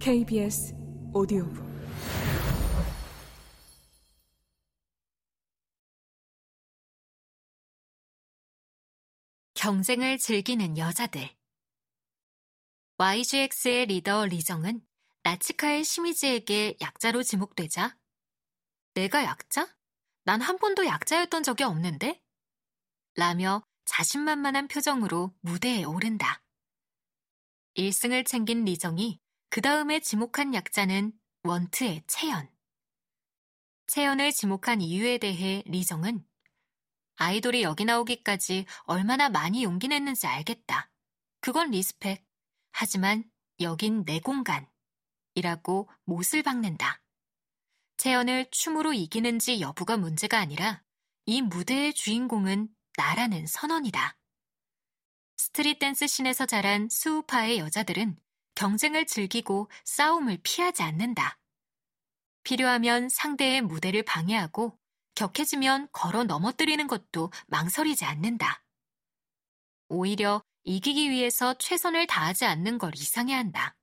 KBS 오디오북 경쟁을 즐기는 여자들 YGX의 리더 리정은 나치카의 시미즈에게 약자로 지목되자 내가 약자? 난 한 번도 약자였던 적이 없는데? 라며 자신만만한 표정으로 무대에 오른다. 1승을 챙긴 리정이 그 다음에 지목한 약자는 원트의 채연. 채연을 지목한 이유에 대해 리정은 아이돌이 여기 나오기까지 얼마나 많이 용기 냈는지 알겠다. 그건 respect. 하지만 여긴 내 공간. 이라고 못을 박는다. 채연을 춤으로 이기는지 여부가 문제가 아니라 이 무대의 주인공은 나라는 선언이다. street dance scene에서 자란 스우파의 여자들은 경쟁을 즐기고 싸움을 피하지 않는다. 필요하면 상대의 무대를 방해하고 격해지면 걸어 넘어뜨리는 것도 망설이지 않는다. 오히려 이기기 위해서 최선을 다하지 않는 걸 이상해한다.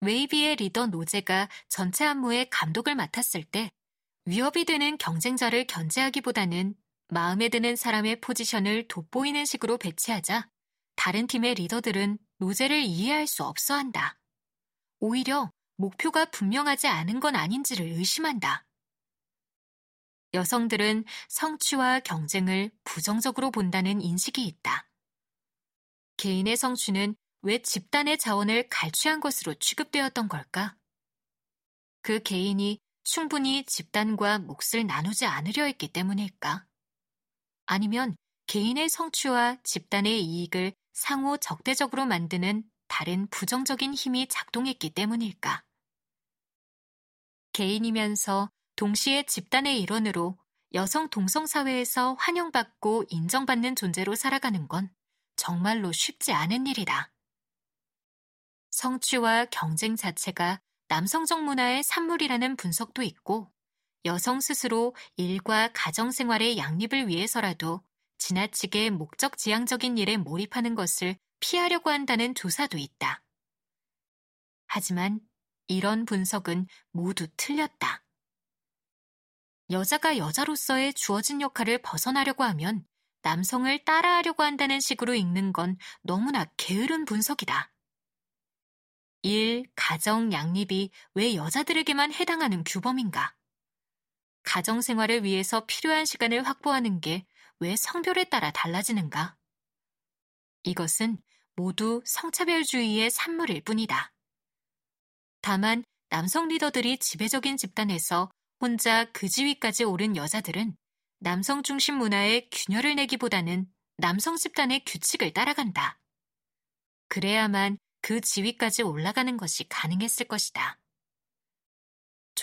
웨이비의 리더 노제가 전체 안무의 감독을 맡았을 때 위협이 되는 경쟁자를 견제하기보다는 마음에 드는 사람의 포지션을 돋보이는 식으로 배치하자 다른 팀의 리더들은 노제를 이해할 수 없어 한다. 오히려 목표가 분명하지 않은 건 아닌지를 의심한다. 여성들은 성취와 경쟁을 부정적으로 본다는 인식이 있다. 개인의 성취는 왜 집단의 자원을 갈취한 것으로 취급되었던 걸까? 그 개인이 충분히 집단과 몫을 나누지 않으려 했기 때문일까? 아니면 개인의 성취와 집단의 이익을 상호 적대적으로 만드는 다른 부정적인 힘이 작동했기 때문일까? 개인이면서 동시에 집단의 일원으로 여성 동성사회에서 환영받고 인정받는 존재로 살아가는 건 정말로 쉽지 않은 일이다. 성취와 경쟁 자체가 남성적 문화의 산물이라는 분석도 있고 여성 스스로 일과 가정 생활의 양립을 위해서라도 지나치게 목적 지향적인 일에 몰입하는 것을 피하려고 한다는 조사도 있다. 하지만 이런 분석은 모두 틀렸다. 여자가 여자로서의 주어진 역할을 벗어나려고 하면 남성을 따라하려고 한다는 식으로 읽는 건 너무나 게으른 분석이다. 일, 가정, 양립이 왜 여자들에게만 해당하는 규범인가? 가정 생활을 위해서 필요한 시간을 확보하는 게 왜 성별에 따라 달라지는가? 이것은 모두 성차별주의의 산물일 뿐이다. 다만 남성 리더들이 지배적인 집단에서 혼자 그 지위까지 오른 여자들은 남성 중심 문화에 균열을 내기보다는 남성 집단의 규칙을 따라간다. 그래야만 그 지위까지 올라가는 것이 가능했을 것이다.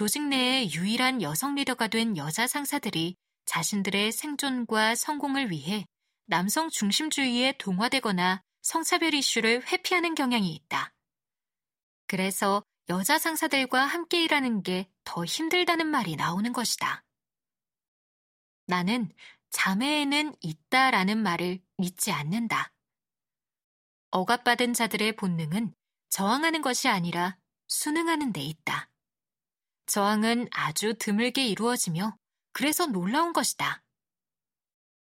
조직 내의 유일한 여성 리더가 된 여자 상사들이 자신들의 생존과 성공을 위해 남성 중심주의에 동화되거나 성차별 이슈를 회피하는 경향이 있다. 그래서 여자 상사들과 함께 일하는 게 더 힘들다는 말이 나오는 것이다. 나는 자매에는 있다라는 말을 믿지 않는다. 억압받은 자들의 본능은 저항하는 것이 아니라 순응하는 데 있다. 저항은 아주 드물게 이루어지며 그래서 놀라운 것이다.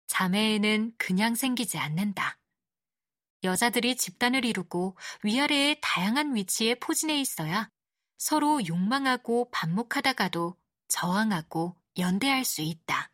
자매에는 그냥 생기지 않는다. 여자들이 집단을 이루고 위아래의 다양한 위치에 포진해 있어야 서로 욕망하고 반목하다가도 저항하고 연대할 수 있다.